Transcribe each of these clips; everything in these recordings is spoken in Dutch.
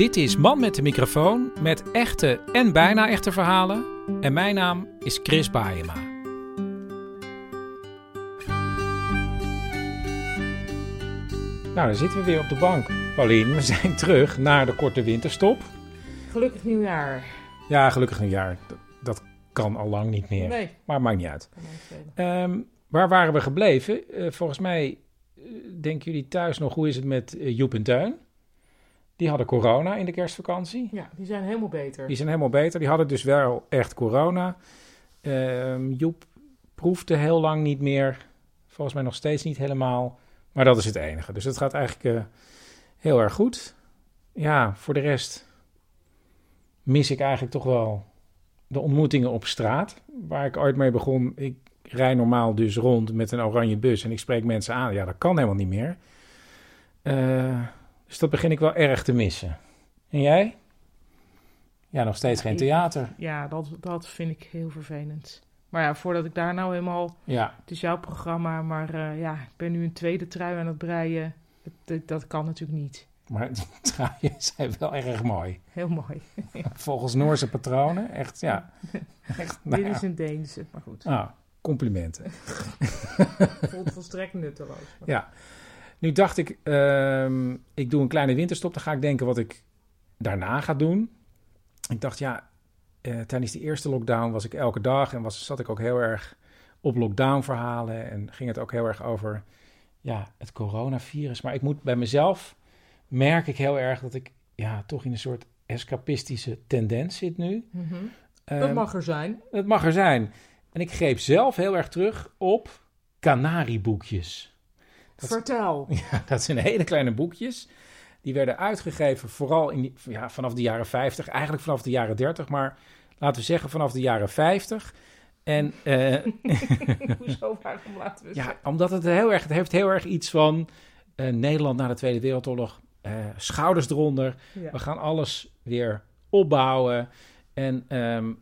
Dit is Man met de microfoon met echte en bijna echte verhalen. En mijn naam is Chris Baayema. Nou, dan zitten we weer op de bank, Paulien. We zijn terug naar de korte winterstop. Gelukkig nieuwjaar. Ja, gelukkig nieuwjaar. Dat, dat kan al lang niet meer. Nee. Maar maakt niet uit. Ehm, waar waren we gebleven? Eh, volgens mij eh, denken jullie thuis nog, hoe is het met eh, Joep en Tuin? Die hadden corona in de kerstvakantie. Ja, die zijn helemaal beter. Die zijn helemaal beter. Die hadden dus wel echt corona. Ehm, Joep proefde heel lang niet meer. Volgens mij nog steeds niet helemaal. Maar dat is het enige. Dus het gaat eigenlijk eh, heel erg goed. Ja, voor de rest mis ik eigenlijk toch wel de ontmoetingen op straat. Waar ik ooit mee begon. Ik rij normaal dus rond met een oranje bus en ik spreek mensen aan. Ja, dat kan helemaal niet meer. Eh, dus dat begin ik wel erg te missen. En jij? Ja, nog steeds Ja, geen ik- theater. Ja, dat, dat vind ik heel vervelend. Maar ja, voordat ik daar nou helemaal... Ja, Het is jouw programma, maar eh, ja, ik ben nu een tweede trui aan het breien. Het- het- dat kan natuurlijk niet. maar die truien zijn wel erg mooi. Heel mooi. Volgens Noorse patronen. Echt, ja. Echt, nou Dit is een Deense, maar goed. Ah, complimenten. Voelt volstrekt nutteloos. maar- Ja. Nu dacht ik, ehm, ik doe een kleine winterstop. Dan ga ik denken wat ik daarna ga doen. Ik dacht, ja, eh, tijdens die eerste lockdown was ik elke dag en was, zat ik ook heel erg op lockdown verhalen. En ging het ook heel erg over ja, het coronavirus. Maar ik moet bij mezelf, merk ik heel erg dat ik ja, toch in een soort escapistische tendens zit nu. Mhm. Ehm, Dat mag er zijn. Het mag er zijn. En ik greep zelf heel erg terug op kanarieboekjes. Dat- Vertel. Ja, dat zijn hele kleine boekjes. Die werden uitgegeven vooral in die, ja, vanaf de jaren 50, eigenlijk vanaf de jaren 30, maar laten we zeggen vanaf de jaren 50. En eh, Hoezo, waarom laten we ja, zeggen? omdat het heel erg, het heeft heel erg iets van eh, Nederland na de Tweede Wereldoorlog, eh, schouders eronder. Ja. We gaan alles weer opbouwen. En ehm,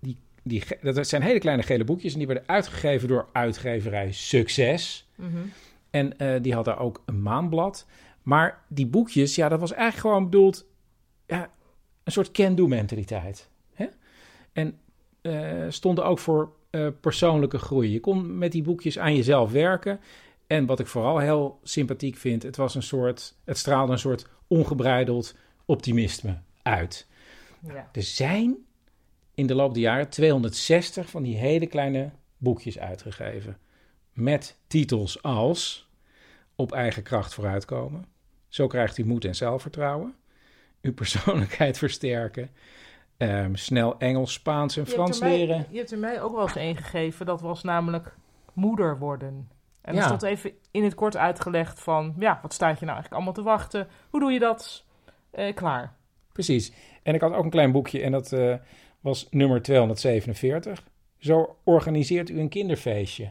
die, die, dat zijn hele kleine gele boekjes en die werden uitgegeven door uitgeverij Succes. Mhm. En eh, die hadden ook een maandblad. Maar die boekjes, ja, dat was eigenlijk gewoon bedoeld... Ja, een soort can-do-mentaliteit. Hè? En eh, stonden ook voor eh, persoonlijke groei. Je kon met die boekjes aan jezelf werken. En wat ik vooral heel sympathiek vind... het, was een soort, het straalde een soort ongebreideld optimisme uit. Ja. Er zijn in de loop der jaren 260 van die hele kleine boekjes uitgegeven. Met titels als Op eigen kracht vooruitkomen. Zo krijgt u moed en zelfvertrouwen. Uw persoonlijkheid versterken. ehm, snel Engels, Spaans en Je Frans er mij- leren. Je hebt er mij ook wel eens een gegeven. Dat was namelijk moeder worden. En Ja. er stond even in het kort uitgelegd van... Ja, wat staat je nou eigenlijk allemaal te wachten? Hoe doe je dat? Eh, klaar. Precies. En ik had ook een klein boekje en dat eh, was nummer 247. Zo organiseert u een kinderfeestje.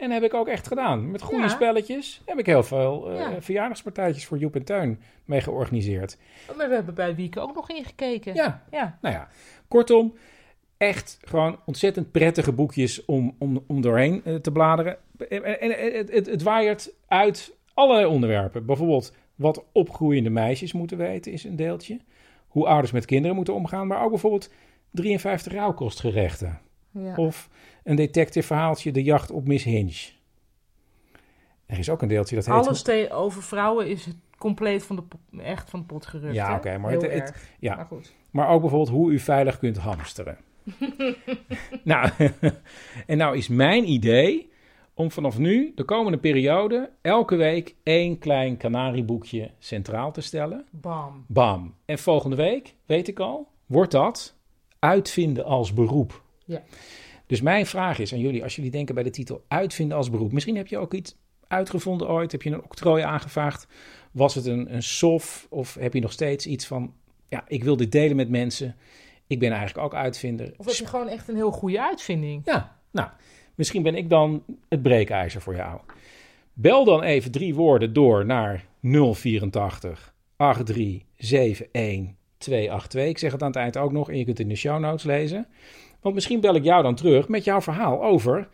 En heb ik ook echt gedaan. Met goede Ja. spelletjes heb ik heel veel eh, Ja. verjaardagspartijtjes voor Joep en Tuin mee georganiseerd. Maar we hebben bij Wieke ook nog ingekeken. Ja, Ja. nou ja. Kortom, echt gewoon ontzettend prettige boekjes om, om, om doorheen eh, te bladeren. En, en- en het, het, het waaiert uit allerlei onderwerpen. Bijvoorbeeld wat opgroeiende meisjes moeten weten is een deeltje. Hoe ouders met kinderen moeten omgaan. Maar ook bijvoorbeeld 53 rauwkostgerechten. Ja. Of een detective verhaaltje De jacht op Miss Hinge. Er is ook een deeltje dat heet... Alles te- over vrouwen is het compleet van de, echt van de pot gerukt. Ja, oké, maar het- het- ja. Maar goed. Maar ook bijvoorbeeld hoe u veilig kunt hamsteren. nou, en nou is mijn idee om vanaf nu, de komende periode, elke week één klein kanarieboekje centraal te stellen. Bam. Bam. En volgende week, weet ik al, wordt dat uitvinden als beroep. Ja. Dus mijn vraag is aan jullie, als jullie denken bij de titel uitvinden als beroep. Misschien heb je ook iets uitgevonden ooit, heb je een octrooi aangevraagd. Was het een, een SOF of heb je nog steeds iets van, ja, ik wil dit delen met mensen. Ik ben eigenlijk ook uitvinder. Of heb je gewoon echt een heel goede uitvinding? Ja, nou, misschien ben ik dan het breekijzer voor jou. Bel dan even drie woorden door naar 084 8371 282. Ik zeg het aan het eind ook nog en je kunt het in de show notes lezen. Want misschien bel ik jou dan terug met jouw verhaal over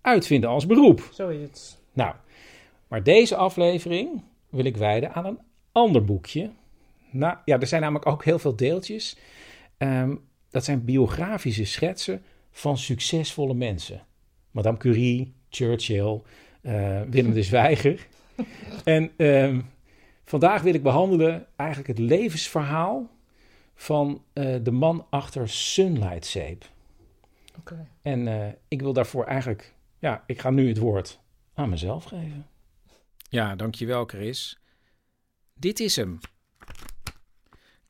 uitvinden als beroep. Zo is het. Nou, maar deze aflevering wil ik wijden aan een ander boekje. Nou, ja, er zijn namelijk ook heel veel deeltjes. Ehm, dat zijn biografische schetsen van succesvolle mensen. Madame Curie, Churchill, eh, Willem de Zwijger. en ehm, vandaag wil ik behandelen eigenlijk het levensverhaal van eh, de man achter Sunlight Zeep. Oké. En eh, ik wil daarvoor eigenlijk, ja, ik ga nu het woord aan mezelf geven. Ja, dankjewel Chris. Dit is hem.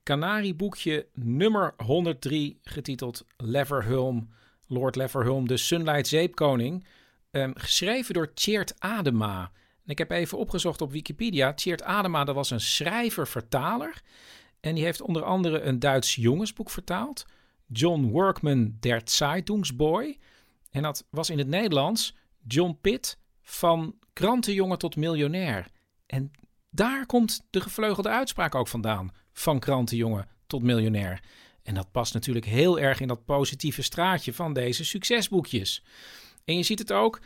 Canarieboekje nummer 103, getiteld Leverhulm, Lord Leverhulm, de Sunlight Zeepkoning. Ehm, geschreven door Tjeerd Adema. En ik heb even opgezocht op Wikipedia. Tjeerd Adema, dat was een schrijver-vertaler. En die heeft onder andere een Duits jongensboek vertaald. John Workman, der Zeitungsboy. En dat was in het Nederlands John Pitt van krantenjongen tot miljonair. En daar komt de gevleugelde uitspraak ook vandaan. Van krantenjongen tot miljonair. En dat past natuurlijk heel erg in dat positieve straatje van deze succesboekjes. En je ziet het ook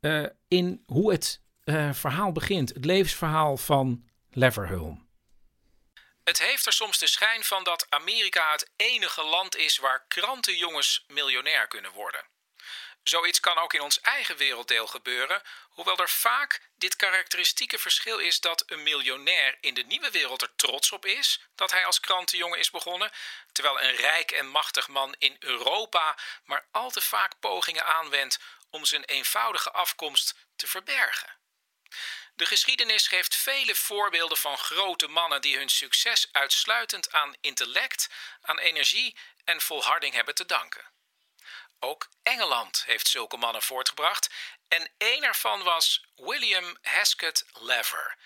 eh, in hoe het eh, verhaal begint. Het levensverhaal van Leverhulm. Het heeft er soms de schijn van dat Amerika het enige land is waar krantenjongens miljonair kunnen worden. Zoiets kan ook in ons eigen werelddeel gebeuren, hoewel er vaak dit karakteristieke verschil is dat een miljonair in de nieuwe wereld er trots op is dat hij als krantenjongen is begonnen, terwijl een rijk en machtig man in Europa maar al te vaak pogingen aanwendt om zijn eenvoudige afkomst te verbergen. De geschiedenis geeft vele voorbeelden van grote mannen die hun succes uitsluitend aan intellect, aan energie en volharding hebben te danken. Ook Engeland heeft zulke mannen voortgebracht en één ervan was William Hesketh Lever,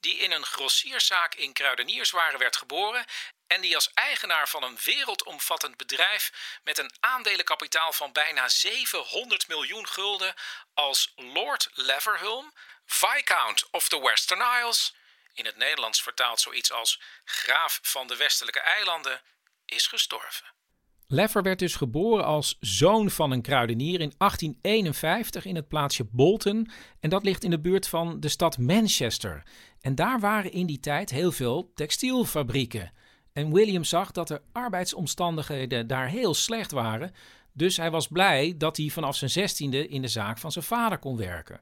die in een grossierszaak in Kruidenierswaren werd geboren en die als eigenaar van een wereldomvattend bedrijf met een aandelenkapitaal van bijna 700 miljoen gulden als Lord Leverhulme, Viscount of the Western Isles, in het Nederlands vertaald zoiets als graaf van de westelijke eilanden, is gestorven. Lever werd dus geboren als zoon van een kruidenier in 1851 in het plaatsje Bolton. En dat ligt in de buurt van de stad Manchester. En daar waren in die tijd heel veel textielfabrieken. En William zag dat de arbeidsomstandigheden daar heel slecht waren. Dus hij was blij dat hij vanaf zijn zestiende in de zaak van zijn vader kon werken.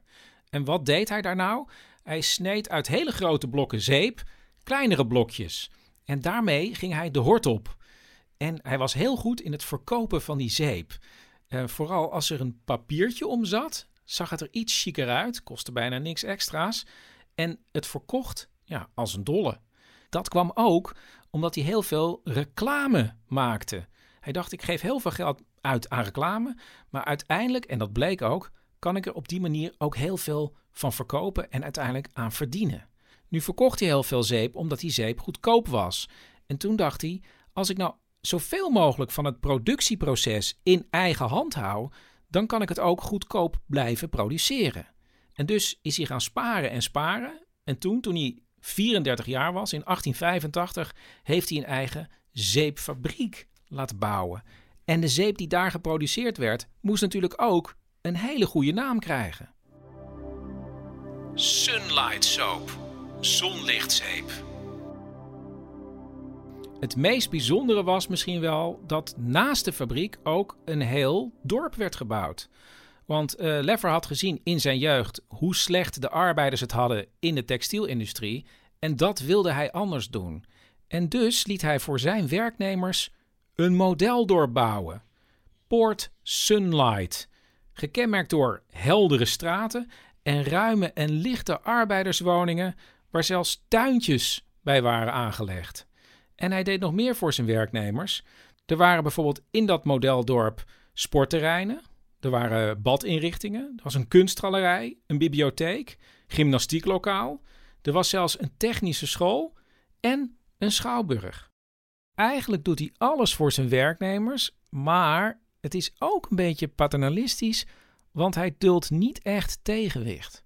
En wat deed hij daar nou? Hij sneed uit hele grote blokken zeep kleinere blokjes. En daarmee ging hij de hort op. En hij was heel goed in het verkopen van die zeep. Uh, vooral als er een papiertje om zat, zag het er iets chiquer uit, kostte bijna niks extra's. En het verkocht ja, als een dolle. Dat kwam ook omdat hij heel veel reclame maakte. Hij dacht, ik geef heel veel geld uit aan reclame, maar uiteindelijk, en dat bleek ook, kan ik er op die manier ook heel veel van verkopen en uiteindelijk aan verdienen. Nu verkocht hij heel veel zeep omdat die zeep goedkoop was. En toen dacht hij, als ik nou zoveel mogelijk van het productieproces in eigen hand hou, dan kan ik het ook goedkoop blijven produceren. En dus is hij gaan sparen en sparen. En toen, toen hij 34 jaar was, in 1885, heeft hij een eigen zeepfabriek laten bouwen. En de zeep die daar geproduceerd werd, moest natuurlijk ook een hele goede naam krijgen. Sunlight Soap, zonlichtzeep. Het meest bijzondere was misschien wel dat naast de fabriek ook een heel dorp werd gebouwd. Want uh, Leffer had gezien in zijn jeugd hoe slecht de arbeiders het hadden in de textielindustrie. En dat wilde hij anders doen. En dus liet hij voor zijn werknemers een modeldorp bouwen. Port Sunlight. Gekenmerkt door heldere straten en ruime en lichte arbeiderswoningen waar zelfs tuintjes bij waren aangelegd. En hij deed nog meer voor zijn werknemers. Er waren bijvoorbeeld in dat modeldorp sportterreinen. Er waren badinrichtingen, er was een kunstgalerij, een bibliotheek, gymnastieklokaal. Er was zelfs een technische school en een schouwburg. Eigenlijk doet hij alles voor zijn werknemers, maar het is ook een beetje paternalistisch, want hij duldt niet echt tegenwicht.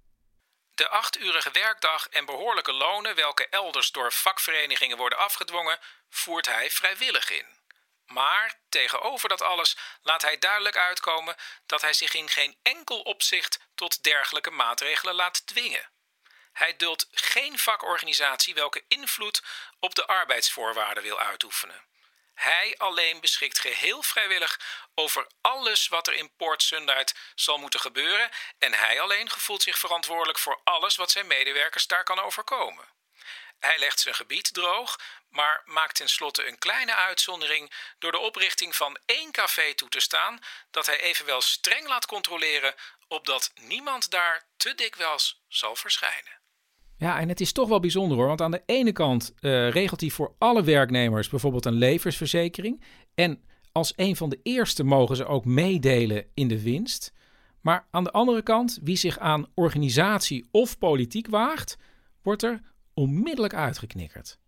De achturige werkdag en behoorlijke lonen, welke elders door vakverenigingen worden afgedwongen, voert hij vrijwillig in. Maar tegenover dat alles laat hij duidelijk uitkomen dat hij zich in geen enkel opzicht tot dergelijke maatregelen laat dwingen. Hij duldt geen vakorganisatie welke invloed op de arbeidsvoorwaarden wil uitoefenen. Hij alleen beschikt geheel vrijwillig over alles wat er in Port zal moeten gebeuren en hij alleen gevoelt zich verantwoordelijk voor alles wat zijn medewerkers daar kan overkomen. Hij legt zijn gebied droog, maar maakt tenslotte een kleine uitzondering door de oprichting van één café toe te staan, dat hij evenwel streng laat controleren, opdat niemand daar te dikwijls zal verschijnen. Ja, en het is toch wel bijzonder hoor, want aan de ene kant eh, regelt hij voor alle werknemers bijvoorbeeld een levensverzekering. En als een van de eerste mogen ze ook meedelen in de winst. Maar aan de andere kant, wie zich aan organisatie of politiek waagt, wordt er onmiddellijk uitgeknikkerd.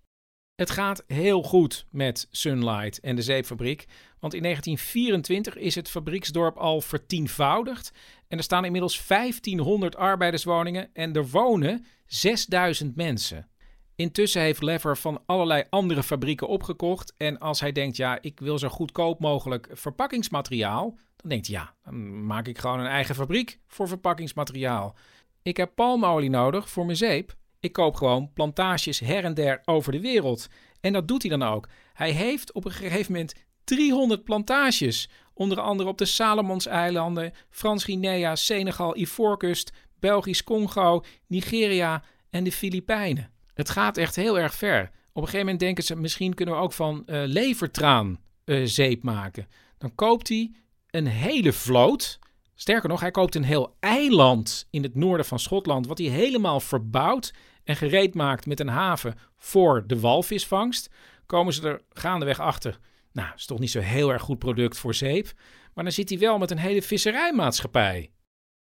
Het gaat heel goed met Sunlight en de zeepfabriek, want in 1924 is het fabrieksdorp al vertienvoudigd en er staan inmiddels 1500 arbeiderswoningen en er wonen 6000 mensen. Intussen heeft Lever van allerlei andere fabrieken opgekocht en als hij denkt, ja, ik wil zo goedkoop mogelijk verpakkingsmateriaal, dan denkt hij, ja, dan maak ik gewoon een eigen fabriek voor verpakkingsmateriaal. Ik heb palmolie nodig voor mijn zeep. Ik koop gewoon plantages her en der over de wereld. En dat doet hij dan ook. Hij heeft op een gegeven moment 300 plantages. Onder andere op de Salomonseilanden, Frans-Guinea, Senegal, Ivoorkust, Belgisch Congo, Nigeria en de Filipijnen. Het gaat echt heel erg ver. Op een gegeven moment denken ze, misschien kunnen we ook van uh, levertraan uh, zeep maken. Dan koopt hij een hele vloot. Sterker nog, hij koopt een heel eiland in het noorden van Schotland, wat hij helemaal verbouwt en gereed maakt met een haven voor de walvisvangst, komen ze er gaandeweg achter. Nou, is toch niet zo heel erg goed product voor zeep. Maar dan zit hij wel met een hele visserijmaatschappij.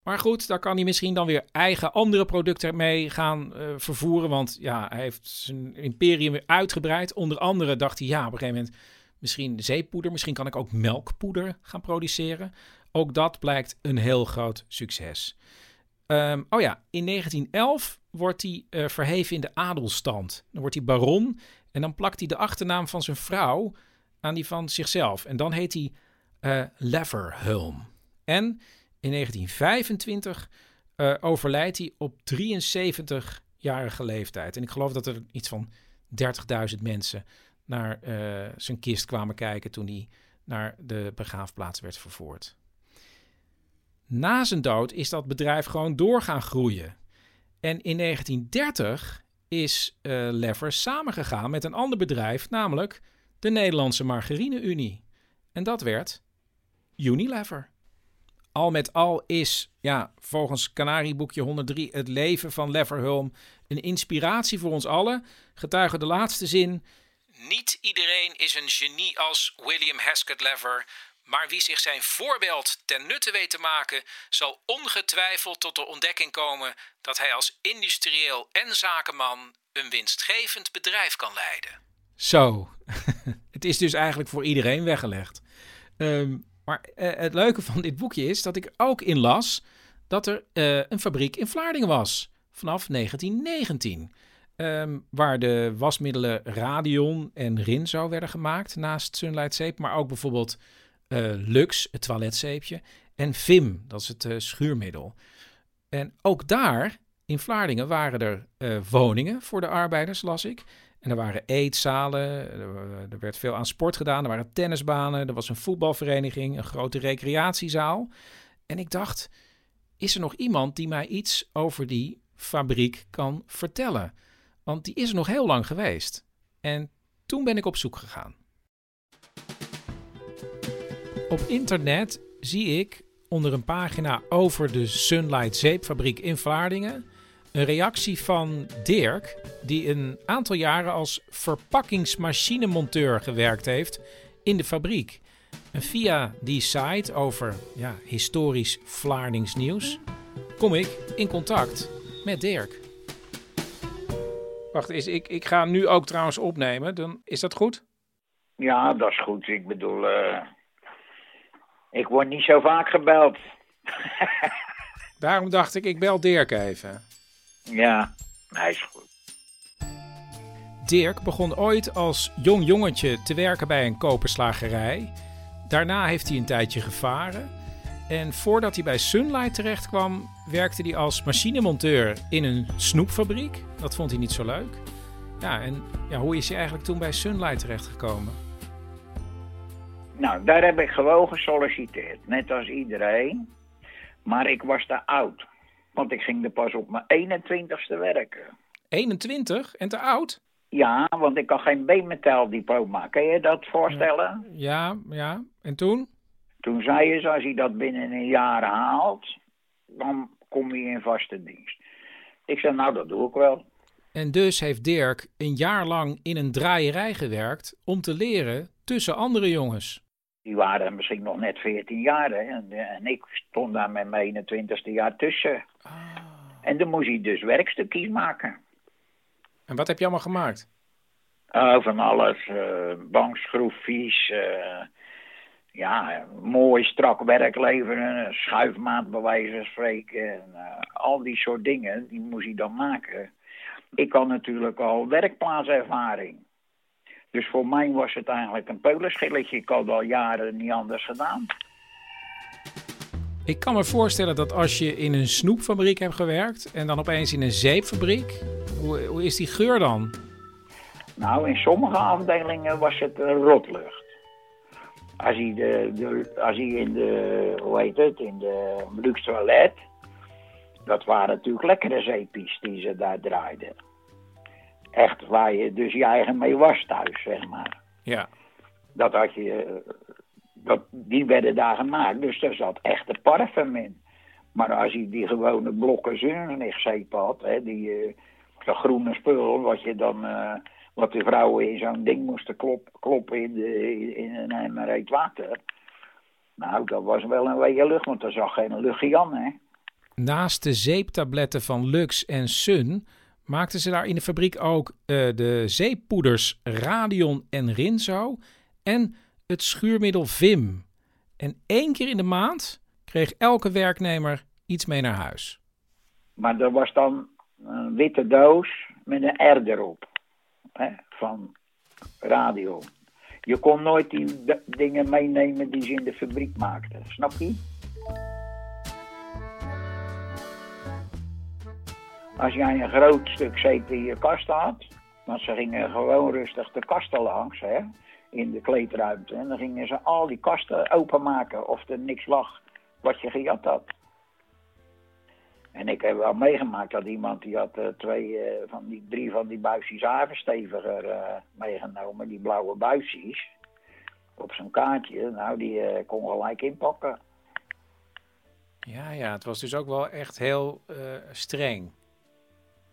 Maar goed, daar kan hij misschien dan weer eigen andere producten mee gaan uh, vervoeren. Want ja, hij heeft zijn imperium weer uitgebreid. Onder andere dacht hij, ja, op een gegeven moment misschien zeepoeder. Misschien kan ik ook melkpoeder gaan produceren. Ook dat blijkt een heel groot succes. Um, oh ja, in 1911 wordt hij uh, verheven in de adelstand. Dan wordt hij baron en dan plakt hij de achternaam van zijn vrouw aan die van zichzelf. En dan heet hij uh, Leverhulm. En in 1925 uh, eh, overlijdt hij op 73-jarige leeftijd. En ik geloof dat er iets van 30.000 mensen naar zijn kist kwamen kijken toen hij naar de begraafplaats werd vervoerd. Na zijn dood is dat bedrijf gewoon door gaan groeien. En in 1930 is uh, Lever samengegaan met een ander bedrijf, namelijk de Nederlandse Margarine Unie. En dat werd Unilever. Al met al is, ja, volgens Canarieboekje 103, het leven van Leverhulm een inspiratie voor ons allen. Getuige de laatste zin. Niet iedereen is een genie als William Hesketh Lever, maar wie zich zijn voorbeeld ten nutte weet te maken, zal ongetwijfeld tot de ontdekking komen dat hij als industrieel en zakenman een winstgevend bedrijf kan leiden. Zo, het is dus eigenlijk voor iedereen weggelegd. Um, maar uh, het leuke van dit boekje is dat ik ook in las dat er uh, een fabriek in Vlaardingen was vanaf 1919. Um, waar de wasmiddelen Radion en Rinzo werden gemaakt naast Sunlight Zeep, maar ook bijvoorbeeld Lux, het toiletzeepje, en Vim, dat is het uh, schuurmiddel. En ook daar, in Vlaardingen, waren er uh, woningen voor de arbeiders, las ik. En er waren eetzalen, er, werd veel aan sport gedaan, er waren tennisbanen, er was een voetbalvereniging, een grote recreatiezaal. En ik dacht, is er nog iemand die mij iets over die fabriek kan vertellen? Want die is er nog heel lang geweest. En toen ben ik op zoek gegaan. Op internet zie ik onder een pagina over de Sunlight Zeepfabriek in Vlaardingen een reactie van Dirk, die een aantal jaren als verpakkingsmachinemonteur gewerkt heeft in de fabriek. En via die site over ja, historisch Vlaardings nieuws kom ik in contact met Dirk. Wacht, is, ik, ik ga nu ook trouwens opnemen. Dan, is dat goed? Ja, dat is goed. Ik bedoel, eh, ik word niet zo vaak gebeld. Daarom dacht ik, ik bel Dirk even. Ja, hij is goed. Dirk begon ooit als jong jongetje te werken bij een koperslagerij. Daarna heeft hij een tijdje gevaren. En voordat hij bij Sunlight terecht kwam, werkte hij als machinemonteur in een snoepfabriek. Dat vond hij niet zo leuk. Ja, en ja, hoe is hij eigenlijk toen bij Sunlight terechtgekomen? Nou, daar heb ik gewoon gesolliciteerd, net als iedereen. Maar ik was te oud, want ik ging er pas op mijn 21ste werken. 21 en te oud? Ja, want ik had geen B-metal-diploma. Kan je dat voorstellen? Ja, ja. En toen? Toen zei ze, als hij dat binnen een jaar haalt, dan kom je in vaste dienst. Ik zei, nou, dat doe ik wel. En dus heeft Dirk een jaar lang in een draaierij gewerkt om te leren tussen andere jongens. Die waren misschien nog net 14 jaar, hè. En, en ik stond daar met mijn 21ste jaar tussen. En dan moest hij dus werkstukjes maken. En wat heb je allemaal gemaakt? Eh, van alles, bankschroefjes, eh, ja, mooi strak werk leveren, schuifmaat bij wijze van spreken. En, al die soort dingen, die moest hij dan maken. Ik had natuurlijk al werkplaatservaring. Dus voor mij was het eigenlijk een peulenschilletje. Ik had al jaren niet anders gedaan. Ik kan me voorstellen dat als je in een snoepfabriek hebt gewerkt en dan opeens in een zeepfabriek, hoe, hoe is die geur dan? Nou, in sommige afdelingen was het een rotlucht. Als hij, de, de, als hij in de, hoe heet het, in de luxe toilet, dat waren natuurlijk lekkere zeepies die ze daar draaiden. Echt waar je dus je eigen mee was thuis, zeg maar. Ja. Dat had je, eh, dat, die werden daar gemaakt, dus er zat echte parfum in. Maar als hij die gewone blokken zeep had, hè, die dat groene spul, wat je dan, eh, wat de vrouwen in zo'n ding moesten klop, kloppen in, de, in een emmer heet water. Nou, dat was wel een wege lucht, want er zag geen luchtje aan, hè. Naast de zeeptabletten van Lux en Sun maakten ze daar in de fabriek ook eh, de zeeppoeders Radion en Rinzo en het schuurmiddel Vim. En één keer in de maand kreeg elke werknemer iets mee naar huis. Maar er was dan een witte doos met een R erop. Hè, van radio. Je kon nooit die dingen meenemen die ze in de fabriek maakten. Snap je? Als jij een groot stuk zeep in je kast had, want ze gingen gewoon rustig de kasten langs, hè, in de kleedruimte. En dan gingen ze al die kasten openmaken of er niks lag wat je gejat had. En ik heb wel meegemaakt dat iemand die had eh, twee eh, van die drie van die buisjes havensteviger eh, meegenomen, die blauwe buisjes, op zijn kaartje. Nou, die kon gelijk inpakken. Ja, ja, het was dus ook wel echt heel streng.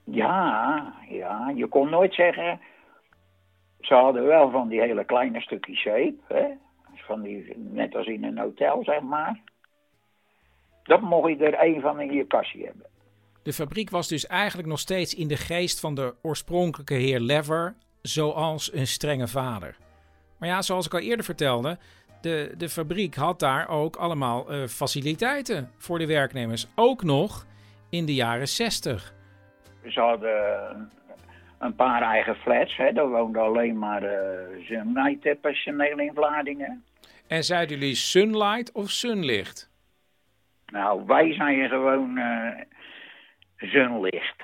Ja, ja, je kon nooit zeggen. Ze hadden wel van die hele kleine stukjes zeep, hè? Van die, net als in een hotel, zeg maar. Dat mocht je er één van in je kastje hebben. De fabriek was dus eigenlijk nog steeds in de geest van de oorspronkelijke heer Lever, zoals een strenge vader. Maar ja, zoals ik al eerder vertelde, de, de fabriek had daar ook allemaal eh, faciliteiten voor de werknemers. Ook nog in de jaren 60. Ze hadden een- paar eigen flats, hè? Daar woonden alleen maar uh, Sunlight-personeel in Vlaardingen. En zeiden jullie Sunlight of Sunlicht? Nou, wij zijn gewoon eh Zunlicht.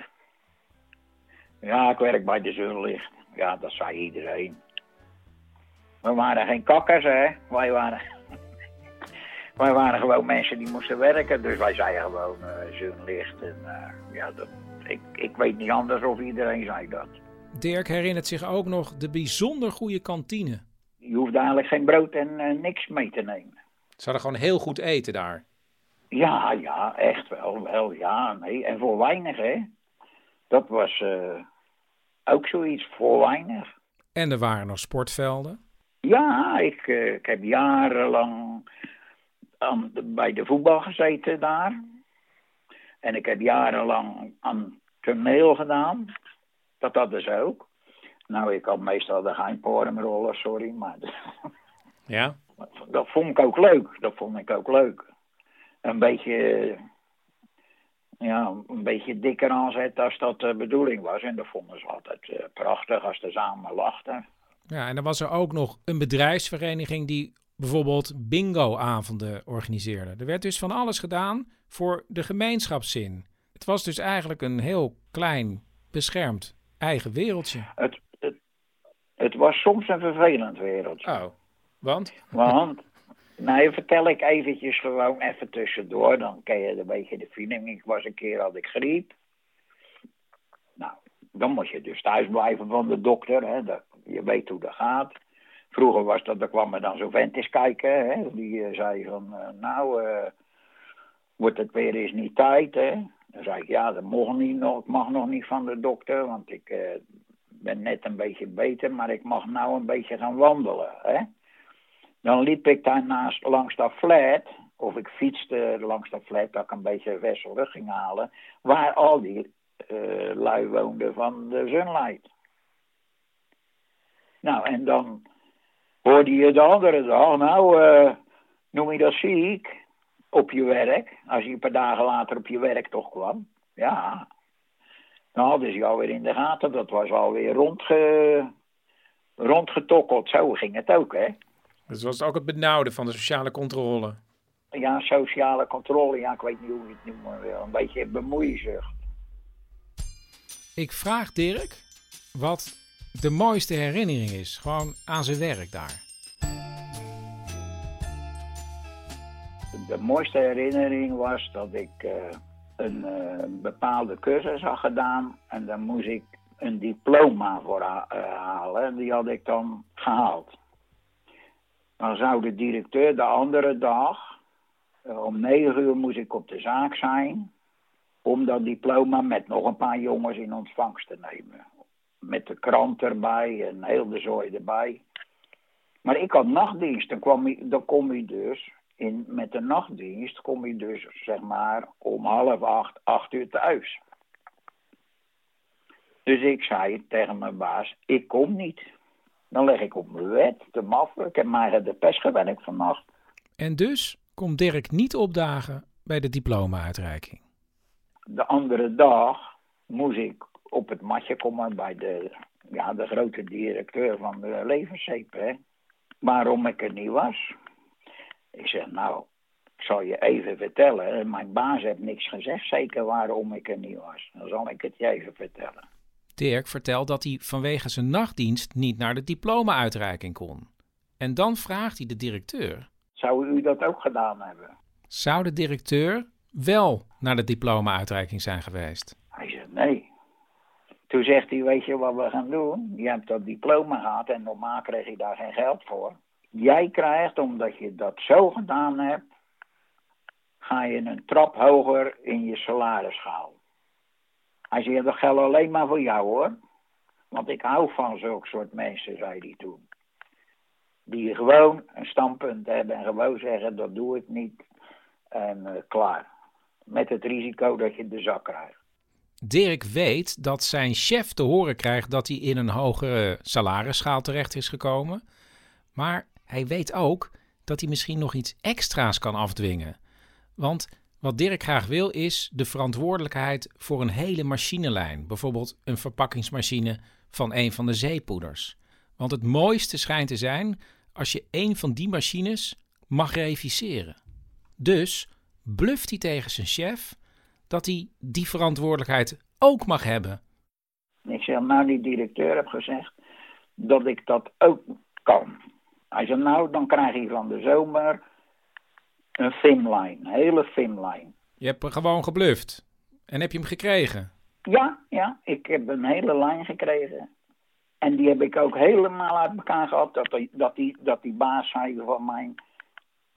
Ja, ik werk bij de Zunlicht. Ja, dat zei iedereen. We waren geen kakkers, hè. Wij waren, wij waren gewoon mensen die moesten werken. Dus wij zeiden gewoon eh Zunlicht. En eh, ja, dat, ik, ik weet niet anders of iedereen zei dat. Dirk herinnert zich ook nog de bijzonder goede kantine. Je hoeft eigenlijk geen brood en eh, niks mee te nemen. Ze hadden gewoon heel goed eten daar. Ja, ja, echt wel, wel, ja, nee. En voor weinig, hè. Dat was eh, ook zoiets, voor weinig. En er waren nog sportvelden. Ja, ik, eh, ik heb jarenlang aan de- bij de voetbal gezeten daar. En ik heb jarenlang aan toneel gedaan. Dat hadden ze ook. Nou, ik had meestal de geheimporemrollen, sorry, maar Ja? dat vond ik ook leuk. Dat vond ik ook leuk. Een beetje, ja, een beetje dikker aanzetten als dat de bedoeling was. En dat vonden ze altijd eh, prachtig als ze samen lachten. Ja, en dan was er ook nog een bedrijfsvereniging die bijvoorbeeld bingo-avonden organiseerde. Er werd dus van alles gedaan voor de gemeenschapszin. Het was dus eigenlijk een heel klein, beschermd eigen wereldje. Het, het, het was soms een vervelend wereldje. Oh, want? Want, nou, vertel ik eventjes gewoon even tussendoor. Dan ken je een beetje de feeling. Ik was een keer, had ik griep. Nou, dan moet je dus thuis blijven van de dokter. Hè. Dat, je weet hoe dat gaat. Vroeger was dat, er kwam er dan zo'n vent eens kijken. Hè. Die eh, zei van, eh, nou, eh, wordt het weer eens niet tijd, hè. Dan zei ik, ja, dat mag, niet, nog, mag nog niet van de dokter, want ik eh, ben net een beetje beter, maar ik mag nou een beetje gaan wandelen, hè. Dan liep ik daarnaast langs dat flat, of ik fietste langs dat flat, dat ik een beetje Wesselrug ging halen, waar al die eh, lui woonden van de Sunlight. Nou, en dan hoorde je de andere dag, nou, eh, noem je dat ziek op je werk, als je een paar dagen later op je werk toch kwam. Ja, dan hadden ze jou weer in de gaten, dat was alweer rondge, rondgetokkeld, zo ging het ook, hè. Dat was ook het benauwde van de sociale controle. Ja, sociale controle, ja, ik weet niet hoe je het noemen wil. Een beetje bemoeizucht. Ik vraag Dirk wat de mooiste herinnering is, gewoon aan zijn werk daar. De mooiste herinnering was dat ik eh, een eh, bepaalde cursus had gedaan. En dan moest ik een diploma voor ha- eh, halen. En die had ik dan gehaald. Dan zou de directeur de andere dag, om negen uur moest ik op de zaak zijn. Om dat diploma met nog een paar jongens in ontvangst te nemen. Met de krant erbij en heel de zooi erbij. Maar ik had nachtdienst. Dan, kwam ik, dan kom je dus in, met de nachtdienst kom je dus zeg maar om half acht, acht uur thuis. Dus ik zei tegen mijn baas, ik kom niet. Dan leg ik op mijn bed, te maffen. Ik heb mij de pest gewerkt vannacht. En dus komt Dirk niet opdagen bij de diploma-uitreiking. De andere dag moest ik op het matje komen bij de, ja, de grote directeur van de levenszeep. Waarom ik er niet was. Ik zeg, nou, ik zal je even vertellen. Mijn baas heeft niks gezegd, zeker waarom ik er niet was. Dan zal ik het je even vertellen. Dirk vertelt dat hij vanwege zijn nachtdienst niet naar de diploma-uitreiking kon. En dan vraagt hij de directeur: Zou u dat ook gedaan hebben? zou de directeur wel naar de diploma-uitreiking zijn geweest? Hij zegt, nee. Toen zegt hij, weet je wat we gaan doen? Je hebt dat diploma gehad en normaal kreeg je daar geen geld voor. Jij krijgt, omdat je dat zo gedaan hebt, ga je een trap hoger in je salarisschaal. Hij zegt, dat geldt alleen maar voor jou hoor. Want ik hou van zulke soort mensen, zei hij toen. Die gewoon een standpunt hebben en gewoon zeggen, dat doe ik niet. En eh, klaar. Met het risico dat je de zak krijgt. Dirk weet dat zijn chef te horen krijgt dat hij in een hogere salarisschaal terecht is gekomen. Maar hij weet ook dat hij misschien nog iets extra's kan afdwingen. Want wat Dirk graag wil is de verantwoordelijkheid voor een hele machinelijn. Bijvoorbeeld een verpakkingsmachine van een van de zeepoeders. Want het mooiste schijnt te zijn als je een van die machines mag reviseren. Dus bluft hij tegen zijn chef dat hij die verantwoordelijkheid ook mag hebben. Ik zeg, nou, die directeur heeft gezegd dat ik dat ook kan. Hij zei, nou, dan krijg je van de zomer een finline, een hele finline. Je hebt gewoon gebluft. En heb je hem gekregen? Ja, ja, ik heb een hele lijn gekregen. En die heb ik ook helemaal uit elkaar gehad. Dat die, dat die, dat die baas zei van mij...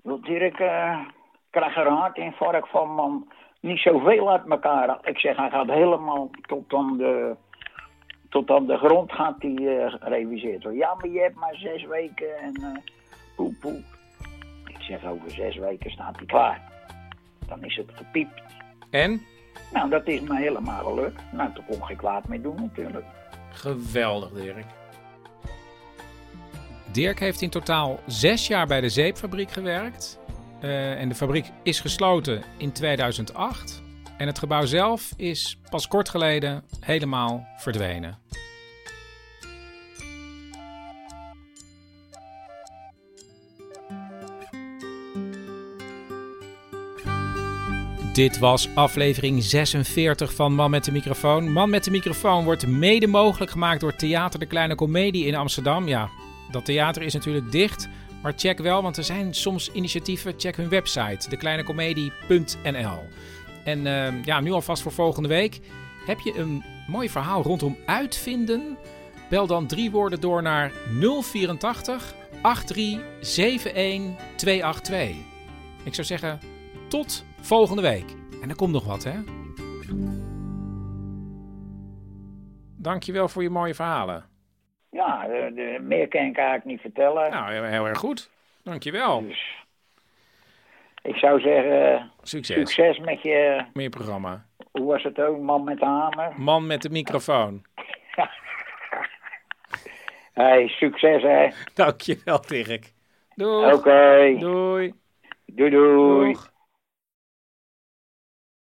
"Wil Dirk, ik krijg er een hartinfarct van, man. Niet zoveel uit elkaar. Ik zeg, hij gaat helemaal tot aan de, tot aan de grond gaat die eh, gereviseerd worden. Ja, maar je hebt maar zes weken en eh poe poe. Ik zeg, over zes weken staat hij klaar. Dan is het gepiept. En? Nou, dat is me helemaal gelukt. Nou, toen kon ik geen kwaad mee doen natuurlijk. Geweldig, Dirk. Dirk heeft in totaal zes jaar bij de zeepfabriek gewerkt. Eh, en de fabriek is gesloten in 2008. En het gebouw zelf is pas kort geleden helemaal verdwenen. Dit was aflevering 46 van Man met de microfoon. Man met de microfoon wordt mede mogelijk gemaakt door Theater de Kleine Comedie in Amsterdam. Ja, dat theater is natuurlijk dicht, maar check wel, want er zijn soms initiatieven. Check hun website, dekleinecomedie.nl. En eh, ja, nu alvast voor volgende week. Heb je een mooi verhaal rondom uitvinden? Bel dan drie woorden door naar 084 8371 282. Ik zou zeggen, tot volgende week. En er komt nog wat, hè? Dankjewel voor je mooie verhalen. Ja, de, de- meer kan ik eigenlijk niet vertellen. Nou, heel, heel erg goed. Dankjewel. Dus ik zou zeggen, Succes succes met je, programma. hoe was het ook, man met de hamer. Man met de microfoon. Hey, succes hè. Dankjewel, Dirk. Doei. Oké, Doei. doei doei. Doeg.